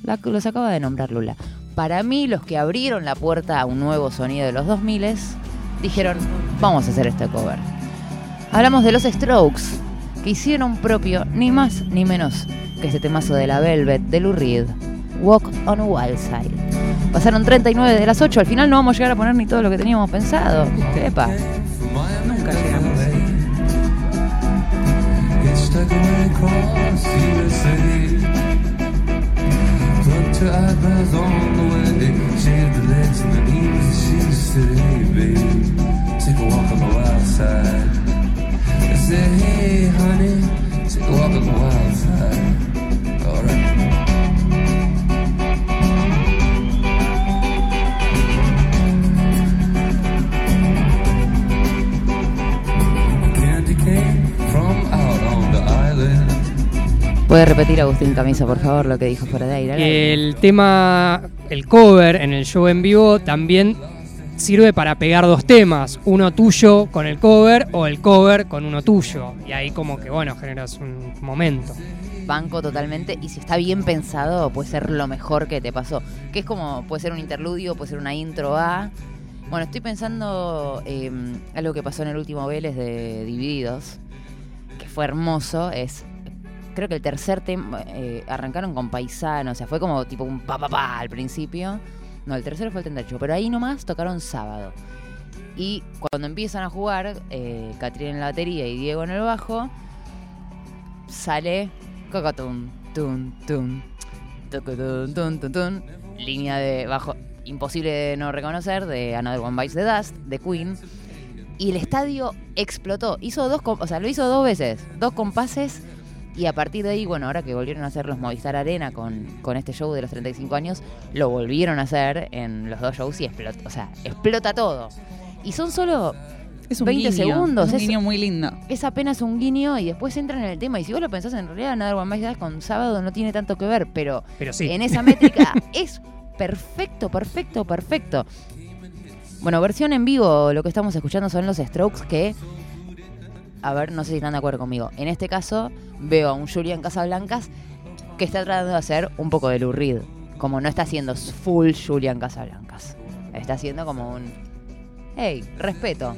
la, los acaba de nombrar Lula. Para mí, los que abrieron la puerta a un nuevo sonido de los 2000 dijeron, vamos a hacer este cover. Hablamos de los Strokes, que hicieron propio ni más ni menos que este temazo de la Velvet de Lou Reed, Walk on a Wild Side. Pasaron 39 de las 8, al final no vamos a llegar a poner ni todo lo que teníamos pensado. Epa. Nunca llegamos. USA. Eyebrows on the way. Shaved the legs and the knees and she said, hey babe, take a walk on the wild side. I said, hey honey, take a walk on the wild side. Alright. ¿Puede repetir Agustín Camisa, por favor, lo que dijo fuera de aire? El tema, el cover en el show en vivo también sirve para pegar dos temas, uno tuyo con el cover o el cover con uno tuyo. Y ahí como que, bueno, generas un momento. banco totalmente y si está bien pensado puede ser lo mejor que te pasó. Que es como, puede ser un interludio, puede ser una intro a... Bueno, estoy pensando eh, algo que pasó en el último Vélez de Divididos, que fue hermoso, es... Creo que el tercer tema, eh, arrancaron con Paisano, o sea, fue como tipo un pa pa pa al principio. No, el tercero fue el Tentacho, pero ahí nomás tocaron sábado. Y cuando empiezan a jugar, eh, en la batería y Diego en el bajo, sale Cocotum, tum, tum, tucutun, tun, tun, tun, línea de bajo imposible de no reconocer de Another One Bites the Dust de Queen y el estadio explotó. Hizo dos, o sea, lo hizo dos veces, dos compases y a partir de ahí, bueno, ahora que volvieron a hacer los Movistar Arena con, con este show de los 35 años, lo volvieron a hacer en los dos shows y explota, o sea, explota todo. Y son solo Es un 20 guiño, segundos, Es un es- guiño muy lindo. es apenas un guiño y después entran en el tema. Y si vos lo pensás, en realidad Another One Bites con sábado no tiene tanto que ver, pero Pero sí. en esa métrica es perfecto, perfecto, perfecto. Bueno, versión en vivo, lo que estamos escuchando son los Strokes que, a ver, no sé si están de acuerdo conmigo. En este caso, veo a un Julian Casablancas que está tratando de hacer un poco de Lou Reed, como no está haciendo full Julian Casablancas. está haciendo como un. Hey, respeto.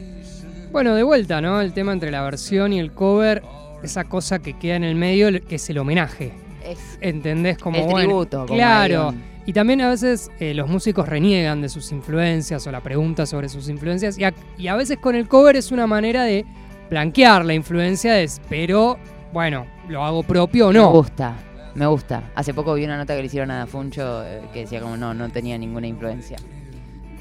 Bueno, de vuelta, ¿no? El tema entre la versión y el cover, esa cosa que queda en el medio, que es el homenaje. Es ¿Entendés? Como, el bueno, tributo. como Claro. Y también a veces eh, los músicos reniegan de sus influencias o la pregunta sobre sus influencias. Y a, y a veces con el cover es una manera de blanquear la influencia, de, pero bueno, lo hago propio o Me no. gusta, me gusta. Hace poco vi una nota que le hicieron a Funcho eh, que decía como no, no tenía ninguna influencia.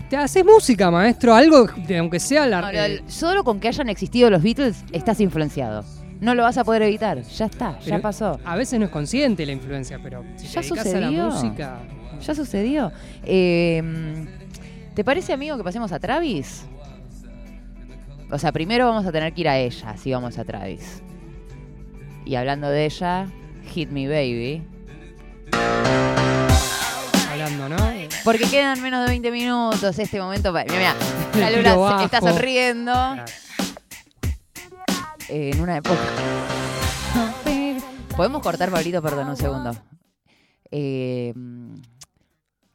Te haces música, maestro, algo de aunque sea la. No, lo- eh, solo con que hayan existido los Beatles estás influenciado. No lo vas a poder evitar. Ya está, ya pasó. a veces no es consciente la influencia, pero si Ya te dedicas a la sucedió. música. Ya sucedió. Eh, ¿Te parece, amigo, que pasemos a Travis? O sea, primero vamos a tener que ir a ella, si vamos a Travis. Y hablando de ella, Hit Me Baby. Hablando, ¿no? Porque quedan menos de 20 minutos este momento. Mira, mira. La Luna está sonriendo. Eh, en una época. Podemos cortar, Pablito, perdón, un segundo. Eh,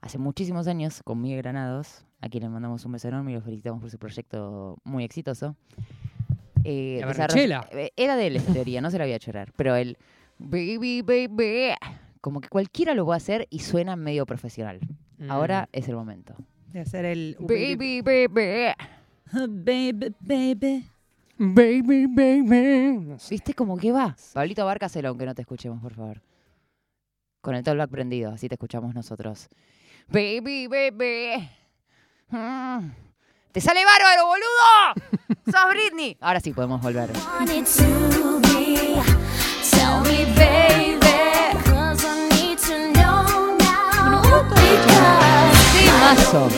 hace muchísimos años, con Miguel Granados, a quien le mandamos un beso enorme y lo felicitamos por su proyecto muy exitoso. eh, eh, Era de él esta teoría, no se la voy a chorar. Pero el baby, baby, como que cualquiera lo puede hacer y suena medio profesional. Mm. Ahora es el momento. De hacer el. Baby, baby. Baby, baby. Baby, baby. No sé. ¿Viste cómo que va? Pablito, abárcaselo aunque no te escuchemos, por favor. Con el talkback prendido, así te escuchamos nosotros. Baby, baby. Mm. ¡Te sale bárbaro, boludo! ¡Sos Britney! Ahora sí podemos volver. Because Temazo.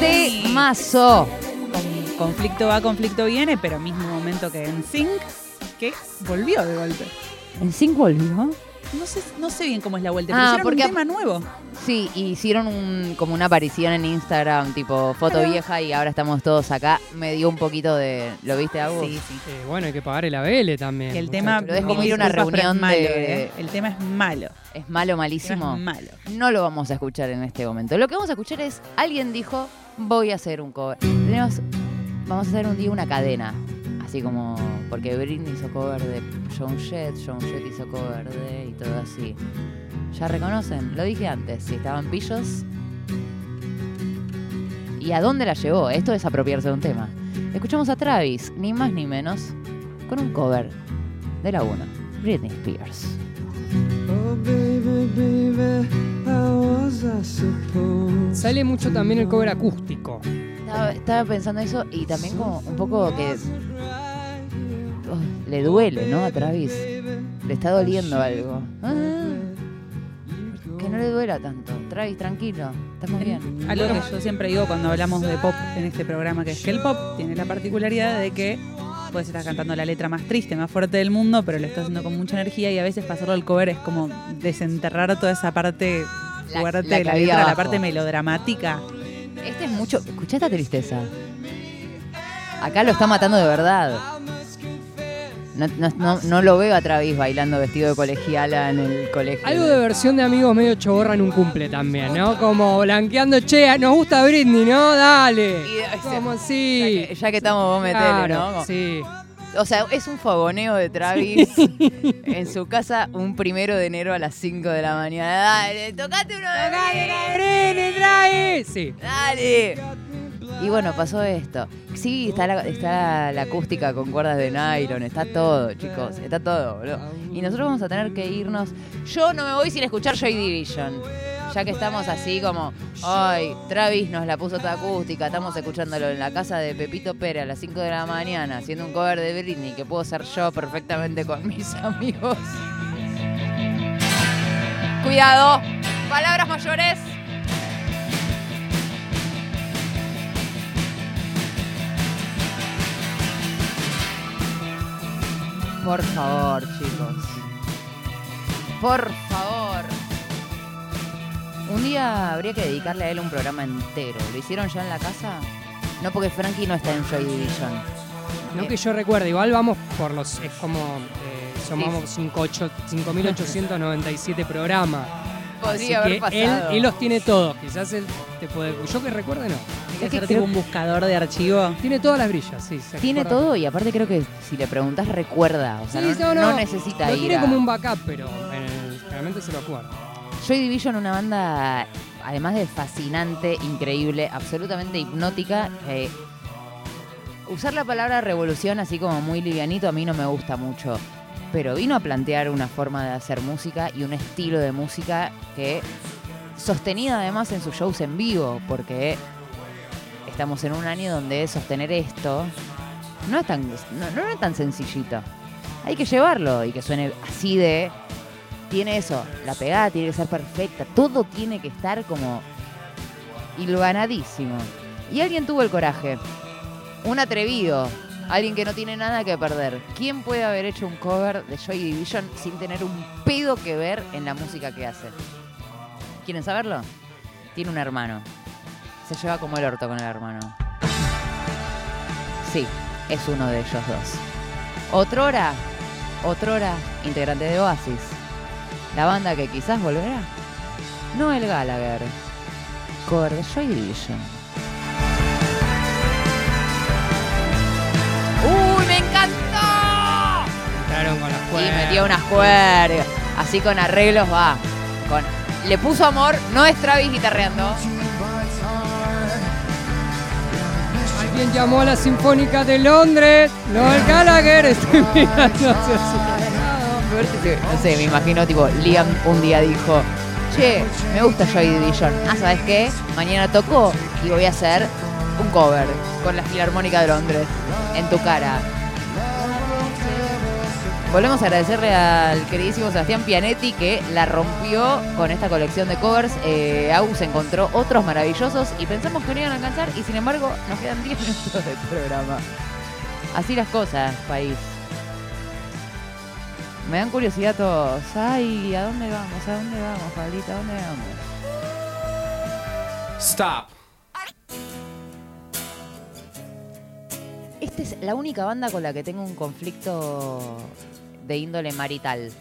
Temazo. Con- conflicto va, conflicto viene, pero mismo momento que en Sync, que volvió de golpe. ¿En Sync volvió? No sé, no sé bien cómo es la vuelta, Ah, pero hicieron porque- un tema nuevo. Sí, hicieron un, como una aparición en Instagram, tipo foto Claro. vieja y ahora estamos todos acá. Me dio un poquito de... ¿Lo viste, Agus? Sí, sí. Eh, bueno, hay que pagar el ABL también. Que el tema. Lo dejo mil ir a una reunión es malo, de- ¿eh? El tema es malo. Es malo, malísimo. es malo. No lo vamos a escuchar en este momento. Lo que vamos a escuchar es, alguien dijo, voy a hacer un cover. Tenemos, vamos a hacer un día una cadena. Así como, porque Britney hizo cover de John Jett, John Jett hizo cover de y todo así. ¿Ya reconocen? Lo dije antes, si estaban pillos. ¿Y a dónde la llevó? Esto es apropiarse de un tema. Escuchamos a Travis, ni más ni menos, con un cover de la 1, Britney Spears. Oh, baby, baby, how was I supposed Sale mucho también el cover acústico. Estaba, estaba pensando eso y también como un poco que oh, le duele, ¿no? A Travis. Le está doliendo algo. Ah, que no le duela tanto. Travis, tranquilo. Estamos bien. Algo que yo siempre digo cuando hablamos de pop en este programa, que es que el pop tiene la particularidad de que puedes estar cantando la letra más triste, más fuerte del mundo, pero lo estás haciendo con mucha energía y a veces pasarlo al cover es como desenterrar toda esa parte fuerte de la letra, la parte melodramática. Este es mucho. Escucha esta tristeza. Acá lo está matando de verdad. No, no- no- no lo veo a Travis bailando vestido de colegiala en el colegio. Algo de versión de amigos medio choborra en un cumple también, ¿no? Como blanqueando, che, nos gusta Britney, ¿no? Dale. Y Como Ya que, ya que estamos, vos metele, Claro, ¿no? Sí. O sea, es un fogoneo de Travis en su casa un primero de enero a las 5 de la mañana. Dale, tocate uno de Britney, trae. Sí. Dale. Y bueno, pasó esto. Sí, está la, está la acústica con cuerdas de nylon, está todo, chicos, está todo, boludo. Y nosotros vamos a tener que irnos. Yo no me voy sin escuchar Joy Division. Ya que estamos así como, ay, Travis nos la puso toda acústica, estamos escuchándolo en la casa de Pepito Pérez a las 5 de la mañana, haciendo un cover de Britney, que puedo ser yo perfectamente con mis amigos. Cuidado, palabras mayores. Por favor, chicos. Por favor. Un día habría que dedicarle a él un programa entero. ¿Lo hicieron ya en la casa? No, porque Frankie no está en Joy Division. No que yo recuerde, igual vamos por los. Es como. Eh, somos 58 5.897 programas. Podría Así haber que pasado. él los tiene todos. Quizás él te puede. Yo que recuerde, no. Hay que creo- tipo un buscador de archivo. Tiene todas las brillas, sí. se Tiene todo y aparte creo que si le preguntas recuerda. O sea, Sí, no, no, no no. necesita Lo ir tiene a- como un backup, pero realmente se lo acuerda. Joy Division, una banda, además de fascinante, increíble, absolutamente hipnótica. eh, usar la palabra revolución así como muy livianito a mí no me gusta mucho. Pero vino a plantear una forma de hacer música y un estilo de música que sostenida además en sus shows en vivo, porque estamos en un año donde sostener esto no es tan, no, no es tan sencillito. Hay que llevarlo y que suene así de tiene eso, la pegada tiene que ser perfecta, todo tiene que estar como hilvanadísimo. Y alguien tuvo el coraje, un atrevido, alguien que no tiene nada que perder. ¿Quién puede haber hecho un cover de Joy Division sin tener un pedo que ver en la música que hace? ¿Quieren saberlo? Tiene un hermano. Se lleva como el orto con el hermano. Sí, es uno de ellos dos. Otrora, otrora, integrante de Oasis. La banda que quizás volverá. Noel Gallagher. Cover de Joy Division. Y metió unas cuerdas. Así con arreglos va. Con, le puso amor, no es Travis guitarreando. Alguien llamó a la Sinfónica de Londres. Noel Gallagher. Estoy mirando su- No sé, me imagino tipo Liam un día dijo, che, me gusta Joy Division. Ah, ¿sabes qué? Mañana toco y voy a hacer un cover con la Filarmónica de Londres en tu cara. Volvemos a agradecerle al queridísimo Sebastián Pianetti que la rompió con esta colección de covers. Eh, Agus encontró otros maravillosos y pensamos que no iban a alcanzar y sin embargo nos quedan 10 minutos de programa. Así las cosas, país. Me dan curiosidad todos. Ay, ¿a dónde vamos? ¿A dónde vamos, Pablito? ¿A dónde vamos? Stop. Esta es la única banda con la que tengo un conflicto de índole marital.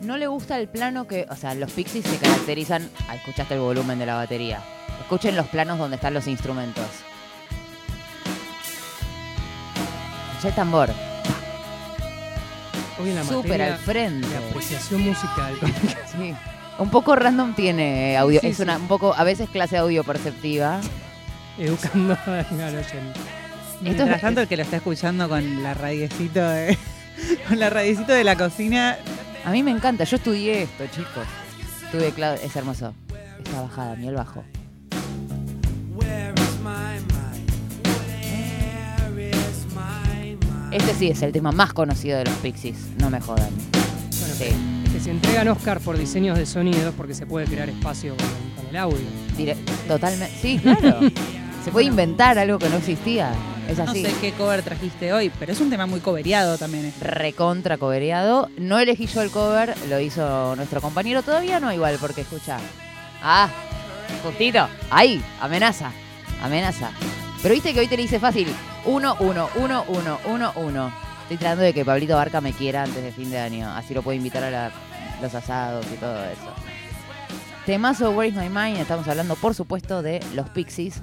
No le gusta el plano que, o sea, los Pixies se caracterizan. Ah, escuchaste el volumen de la batería. Escuchen los planos donde están los instrumentos. Ya el tambor. Hoy en la Súper al frente. de apreciación musical. Sí. Un poco random tiene audio. Sí, es sí. una, un poco, a veces clase audio perceptiva. educando al oyente. Mientras es- tanto, el que lo está escuchando con la radiecito de, con la radiecito de la cocina, A mí me encanta, yo estudié esto, chicos. Estudié clau- es hermoso. Esta bajada, mi el bajo. Este sí es el tema más conocido de los Pixies, no me jodan. Bueno, Sí, que se entregan Oscar por diseños de sonidos porque se puede crear espacio con, con el audio. dire- totalmente. Sí, claro. Se puede inventar algo que no existía. Es no sé qué cover trajiste hoy, pero es un tema muy coveriado también. este. recontra cobereado. No elegí yo el cover, lo hizo nuestro compañero. Todavía no igual, porque escucha. Ah, justito. Ahí, amenaza. Amenaza. Pero viste que hoy te le hice fácil. 1, 1, 1, 1, 1, 1. Estoy tratando de que Pablito Barca me quiera antes de fin de año. Así lo puedo invitar a la- los asados y todo eso. Temazo Where is My Mind. Estamos hablando, por supuesto, de los Pixies.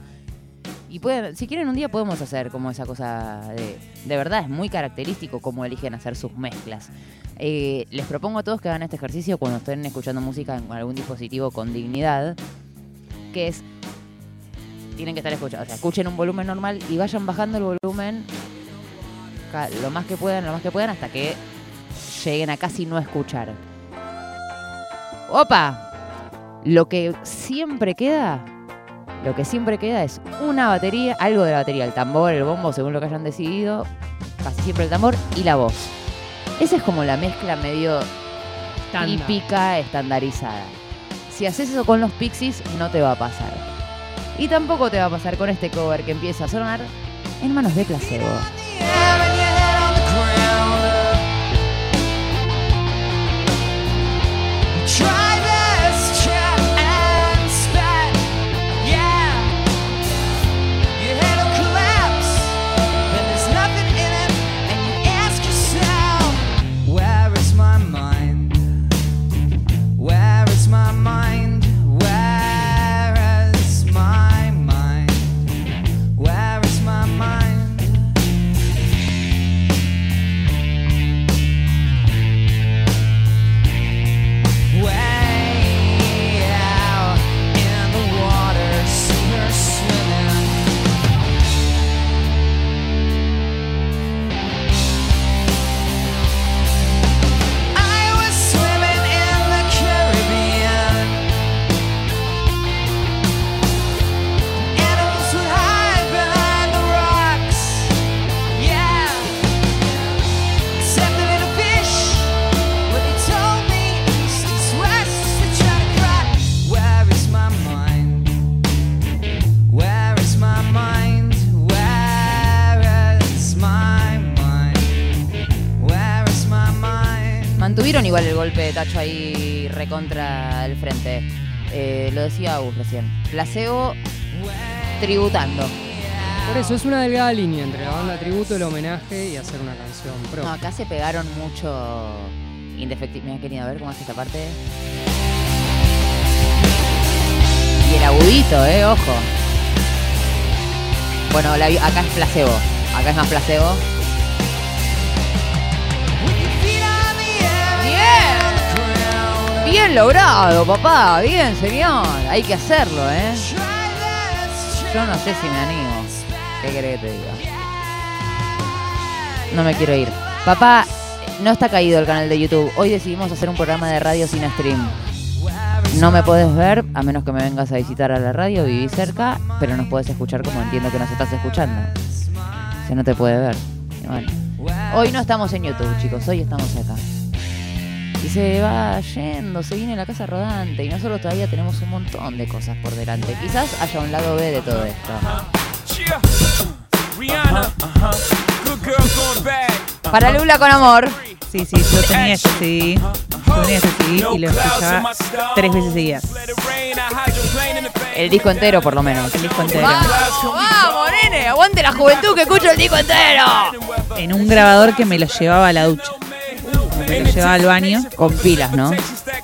Y pueden, si quieren un día podemos hacer como esa cosa de... De verdad, es muy característico cómo eligen hacer sus mezclas. Eh, les propongo a todos que hagan este ejercicio cuando estén escuchando música en algún dispositivo con dignidad, que es... Tienen que estar escuchando, o sea, escuchen un volumen normal y vayan bajando el volumen lo más que puedan, lo más que puedan, hasta que lleguen a casi no escuchar. ¡Opa! Lo que siempre queda lo que siempre queda es una batería, algo de la batería, el tambor, el bombo, según lo que hayan decidido, casi siempre el tambor y la voz. Esa es como la mezcla medio típica, estandarizada. Si haces eso con los Pixies, no te va a pasar. Y tampoco te va a pasar con este cover que empieza a sonar en manos de placebo. Mantuvieron igual el golpe de tacho ahí recontra el frente. Eh, lo decía Agus recién. Placebo tributando. Por eso es una delgada línea entre la banda tributo, el homenaje y hacer una canción No, propia. acá se pegaron mucho indefectible. Mira, quería ver cómo hace esta parte. Y el agudito, eh, ojo. Bueno, la acá es placebo. Acá es más placebo. Bien. Logrado, papá. Bien, señor. Hay que hacerlo, ¿eh? Yo no sé si me animo. ¿Qué querés que te diga? No me quiero ir. Papá, no está caído el canal de YouTube. Hoy decidimos hacer un programa de radio sin stream. No me puedes ver a menos que me vengas a visitar a la radio, viví cerca, pero nos puedes escuchar como entiendo que nos estás escuchando. Si no te puede ver. Hoy no estamos en YouTube, chicos, hoy estamos acá. Y se va yendo, se viene la casa rodante y nosotros todavía tenemos un montón de cosas por delante. Quizás haya un lado B de todo esto. Girl going bad. Para Lula con amor. Sí, sí, yo tenía ese CD. Yo tenía ese CD y lo escuchaba tres veces seguidas. El disco entero, por lo menos. El disco entero. ¡Vamos, vamos, nene! ¡Aguante la juventud que escucha el disco entero! En un grabador que me lo llevaba a la ducha. Me lo llevaba al baño. Con pilas, ¿no?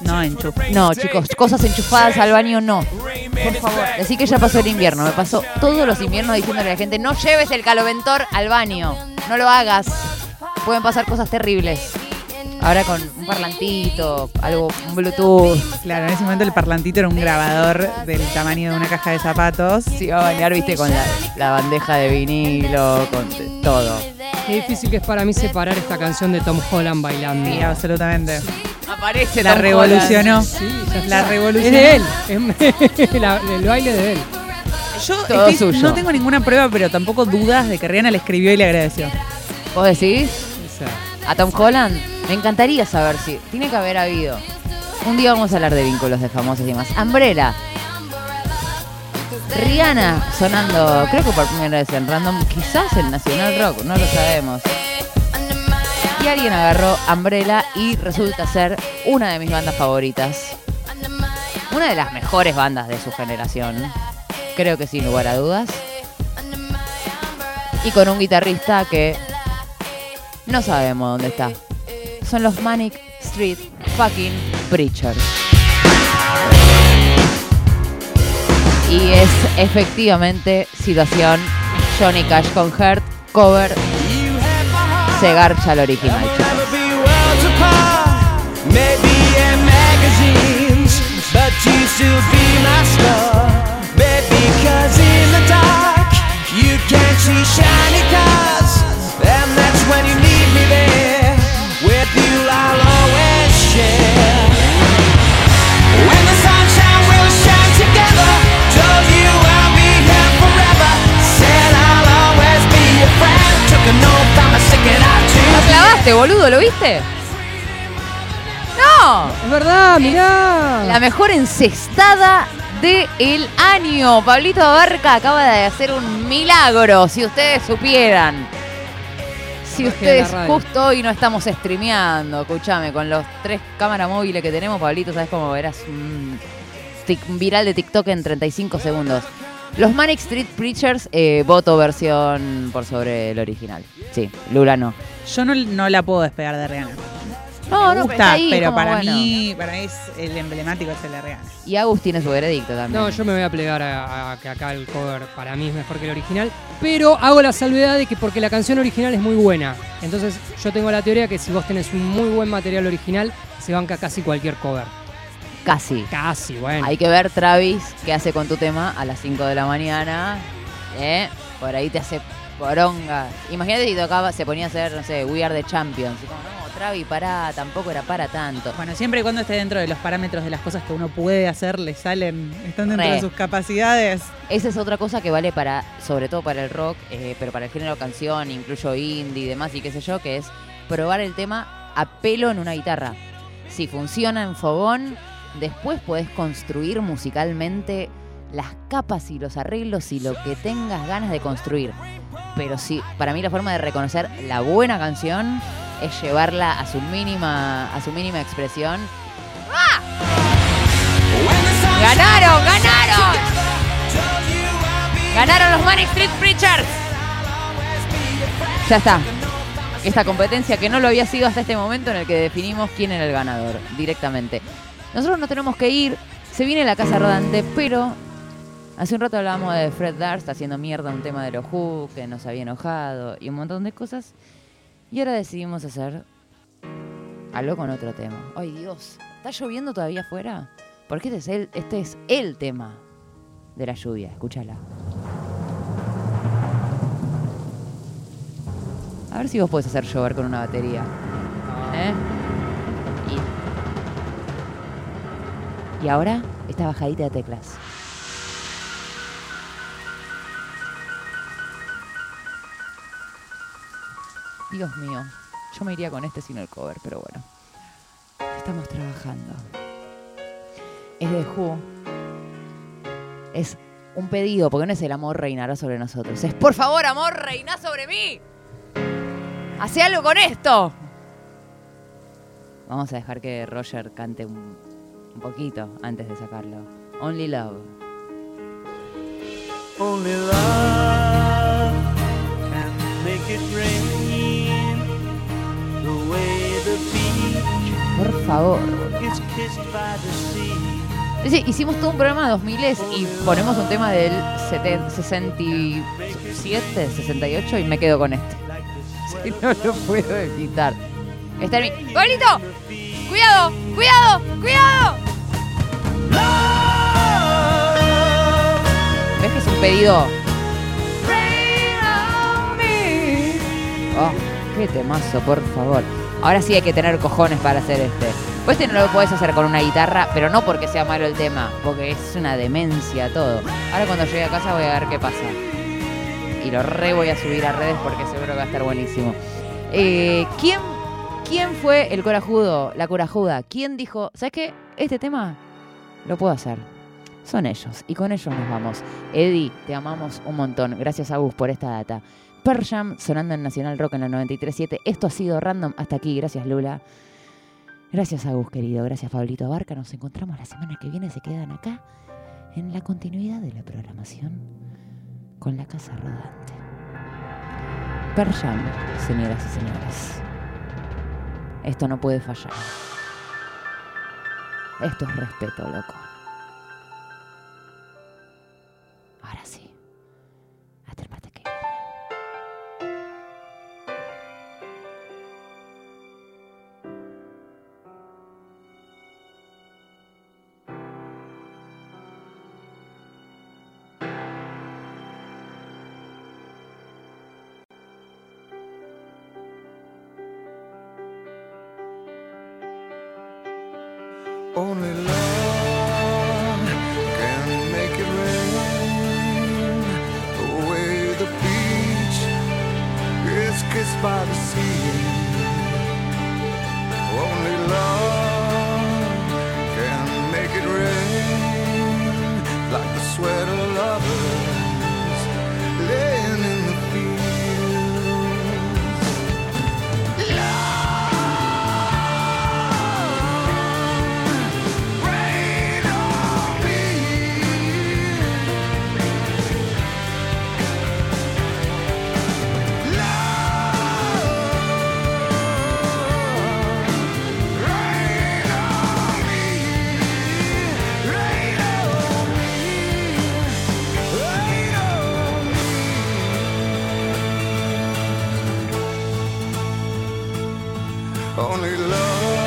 No, enchufe. No, chicos, cosas enchufadas al baño no. Por favor. Así que ya pasó el invierno. Me pasó todos los inviernos diciéndole a la gente, no lleves el caloventor al baño. No lo hagas. Pueden pasar cosas terribles. Ahora con un parlantito, algo, un Bluetooth. Claro, en ese momento el parlantito era un grabador del tamaño de una caja de zapatos. Si va a bañar, viste, con la, la bandeja de vinilo, con todo. Qué difícil que es para mí separar esta canción de Tom Holland bailando. Sí, absolutamente. Aparece La Tom revolucionó. Sí, ya. La revolucionó. Es de él. Es la- el baile de él. Yo Todo estoy- suyo. no tengo ninguna prueba, pero tampoco dudas de que Rihanna le escribió y le agradeció. ¿Vos decís? A Tom Holland, me encantaría saber si. Tiene que haber habido. Un día vamos a hablar de vínculos de famosos y demás. Umbrella. Rihanna sonando, creo que por primera vez en Random, quizás en Nacional Rock, no lo sabemos. Y alguien agarró Umbrella y resulta ser una de mis bandas favoritas. Una de las mejores bandas de su generación. Creo que sin lugar a dudas. Y con un guitarrista que no sabemos dónde está. Son los Manic Street Fucking Preachers. Y es efectivamente situación Johnny Cash con Hurt, cover, se garcha el original, chicos. ¿Lo clavaste, boludo? ¿Lo viste? ¡No! es verdad, mirá. La mejor encestada del año. Pablito Abarca acaba de hacer un milagro, si ustedes supieran. Si ustedes justo hoy no estamos streameando, escúchame, con los tres cámaras móviles que tenemos, Pablito, ¿sabes cómo verás un viral de TikTok en 35 segundos? Los Manic Street Preachers, eh, voto versión por sobre el original. Sí, Lula no. Yo no, no la puedo despegar de Rihanna. No, me no, gusta, ahí, pero como para bueno. mí, para mí es el emblemático es el de Rihanna. Y Agus tiene su veredicto también. No, yo me voy a plegar a, a que acá el cover para mí es mejor que el original, pero hago la salvedad de que porque la canción original es muy buena. Entonces yo tengo la teoría que si vos tenés un muy buen material original, se banca casi cualquier cover. Casi. Casi, bueno. Hay que ver Travis qué hace con tu tema a las 5 de la mañana. ¿eh? Por ahí te hace poronga. Imagínate si tocaba, se ponía a hacer, no sé, We Are the Champions. Y como, no, Travis, pará, tampoco era para tanto. Bueno, siempre y cuando esté dentro de los parámetros de las cosas que uno puede hacer, le salen, están dentro Re. de sus capacidades. Esa es otra cosa que vale para, sobre todo para el rock, eh, pero para el género canción, incluyo indie y demás, y qué sé yo, que es probar el tema a pelo en una guitarra. Si funciona en fogón, después podés construir musicalmente las capas y los arreglos y lo que tengas ganas de construir. Pero sí, para mí la forma de reconocer la buena canción es llevarla a su mínima, a su mínima expresión. ¡Ganaron! ¡Ganaron! ¡Ganaron los Manic Street Preachers! Ya está. Esta competencia que no lo había sido hasta este momento en el que definimos quién era el ganador directamente. Nosotros nos tenemos que ir. Se viene la casa rodante, pero hace un rato hablábamos de Fred Durst haciendo mierda un tema de los Who que nos había enojado y un montón de cosas. Y ahora decidimos hacer algo con otro tema. Ay Dios, ¿está lloviendo todavía afuera? Porque este es el, este es el tema de la lluvia. Escúchala. A ver si vos podés hacer llover con una batería. ¿Eh? Y, y ahora, esta bajadita de teclas. Dios mío, yo me iría con este sin el cover, pero bueno. Estamos trabajando. Es de Who. Es un pedido, porque no es el amor reinará sobre nosotros. Es por favor, amor, reina sobre mí. Hace algo con esto. Vamos a dejar que Roger cante un, poquito antes de sacarlo. Only Love. Only love can make it rain. Por favor. is kissed by the sea. Sí, hicimos todo un programa de 2000 y ponemos un tema del 70 67, 68 y me quedo con este. Si no lo puedo quitar. Está en. ¡Cuidado! ¡Cuidado! ¡Cuidado! ¿Ves que es un pedido? Oh, qué temazo, por favor. Ahora sí hay que tener cojones para hacer este. Pues este no lo puedes hacer con una guitarra, pero no porque sea malo el tema, porque es una demencia todo. Ahora cuando llegue a casa voy a ver qué pasa. Y lo re voy a subir a redes porque seguro que va a estar buenísimo. Eh, ¿quién, ¿Quién fue el corajudo, la corajuda? ¿Quién dijo, ¿sabes qué? Este tema lo puedo hacer. Son ellos. Y con ellos nos vamos. Eddie, te amamos un montón. Gracias a Gus por esta data. Pearl sonando en Nacional Rock en la 93.7. Esto ha sido random hasta aquí. Gracias, Lula. Gracias, Agus, querido. Gracias, Pablito Abarca. Nos encontramos la semana que viene. Se quedan acá en la continuidad de la programación con la Casa Rodante. Pearl señoras y señores. Esto no puede fallar. Esto es respeto, loco. Ahora sí. Only love.